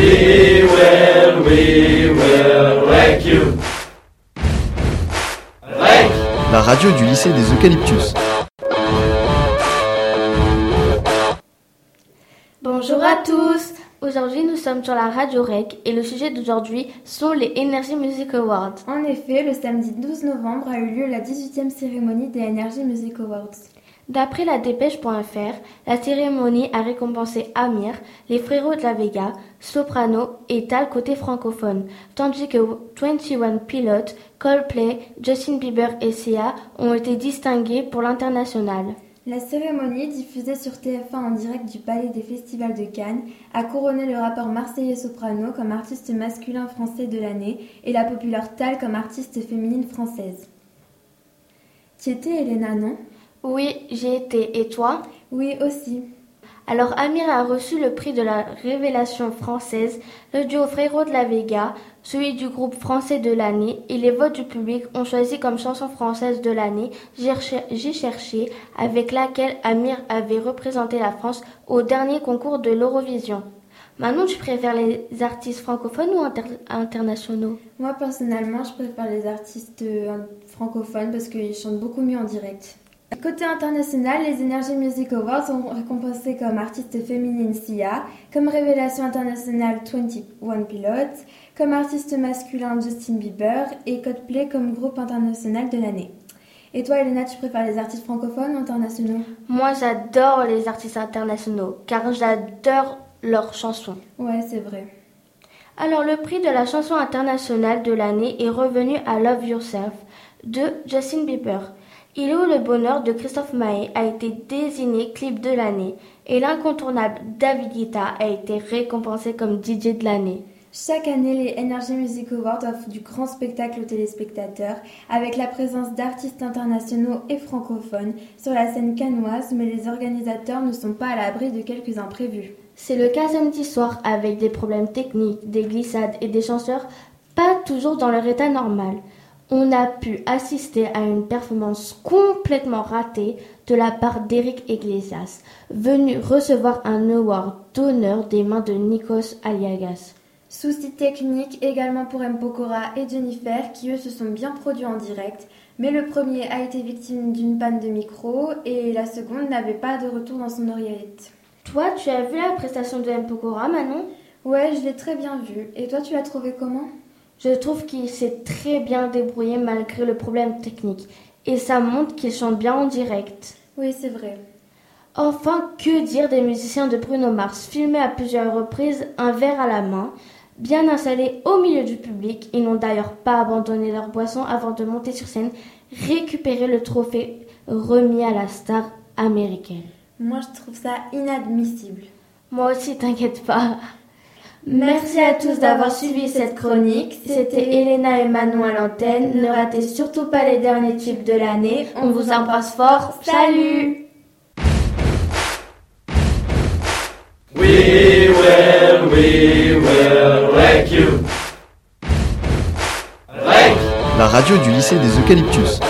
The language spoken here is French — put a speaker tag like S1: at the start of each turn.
S1: We will, we will wreck you. Wreck.
S2: La radio du lycée des Eucalyptus.
S3: Bonjour à tous Aujourd'hui nous sommes sur la radio REC et le sujet d'aujourd'hui sont les Energy Music Awards.
S4: En effet, le samedi 12 novembre a eu lieu la 18e cérémonie des Energy Music Awards.
S3: D'après la dépêche.fr, la cérémonie a récompensé Amir, les frérots de la Vega, Soprano et Tal côté francophone, tandis que 21 Pilots, Coldplay, Justin Bieber et Sia ont été distingués pour l'international.
S4: La cérémonie, diffusée sur TF1 en direct du Palais des Festivals de Cannes, a couronné le rappeur marseillais Soprano comme artiste masculin français de l'année et la populaire Tal comme artiste féminine française. Tu étais Elena, non?
S3: Oui, j'ai été. Et toi?
S4: Oui, aussi.
S3: Alors Amir a reçu le prix de la révélation française, le duo Frérot de la Vega, celui du groupe français de l'année et les votes du public ont choisi comme chanson française de l'année J'ai cherché, avec laquelle Amir avait représenté la France au dernier concours de l'Eurovision. Maintenant, tu préfères les artistes francophones ou internationaux?
S4: Moi, personnellement, je préfère les artistes euh, francophones parce qu'ils chantent beaucoup mieux en direct. Côté international, les Energy Music Awards ont récompensé comme artiste féminine Sia, comme révélation internationale 21 Pilots, comme artiste masculin Justin Bieber et Coldplay comme groupe international de l'année. Et toi, Elena, tu préfères les artistes francophones ou internationaux?
S3: Moi, j'adore les artistes internationaux, car j'adore leurs chansons.
S4: Ouais, c'est vrai.
S3: Alors, le prix de la chanson internationale de l'année est revenu à Love Yourself de Justin Bieber. Il est où le bonheur de Christophe Maé a été désigné clip de l'année et l'incontournable David Guetta a été récompensé comme DJ de l'année.
S4: Chaque année, les Energy Music Awards offrent du grand spectacle aux téléspectateurs, avec la présence d'artistes internationaux et francophones sur la scène canoise, mais les organisateurs ne sont pas à l'abri de quelques imprévus.
S3: C'est le cas samedi soir avec des problèmes techniques, des glissades et des chanceurs pas toujours dans leur état normal on a pu assister à une performance complètement ratée de la part d'Eric Iglesias, venu recevoir un award d'honneur des mains de Nikos Aliagas.
S4: Soucis techniques également pour M. Pokora et Jennifer qui eux se sont bien produits en direct, mais le premier a été victime d'une panne de micro et la seconde n'avait pas de retour dans son oreillette.
S3: Toi, tu as vu la prestation de M. Pokora, Manon?
S4: Ouais, je l'ai très bien vue. Et toi, tu l'as trouvé comment?
S3: Je trouve qu'il s'est très bien débrouillé malgré le problème technique. Et ça montre qu'il chante bien en direct.
S4: Oui, c'est vrai.
S3: Enfin, que dire des musiciens de Bruno Mars, filmés à plusieurs reprises, un verre à la main, bien installés au milieu du public. Ils n'ont d'ailleurs pas abandonné leur boisson avant de monter sur scène, récupérer le trophée remis à la star américaine.
S4: Moi, je trouve ça inadmissible.
S3: Moi aussi, t'inquiète pas. Merci à tous d'avoir suivi cette chronique. C'était Elena et Manon à l'antenne. Ne ratez surtout pas les derniers tubes de l'année. On vous embrasse fort. Salut
S1: We will, we will wreck you.
S2: La radio du lycée des Eucalyptus.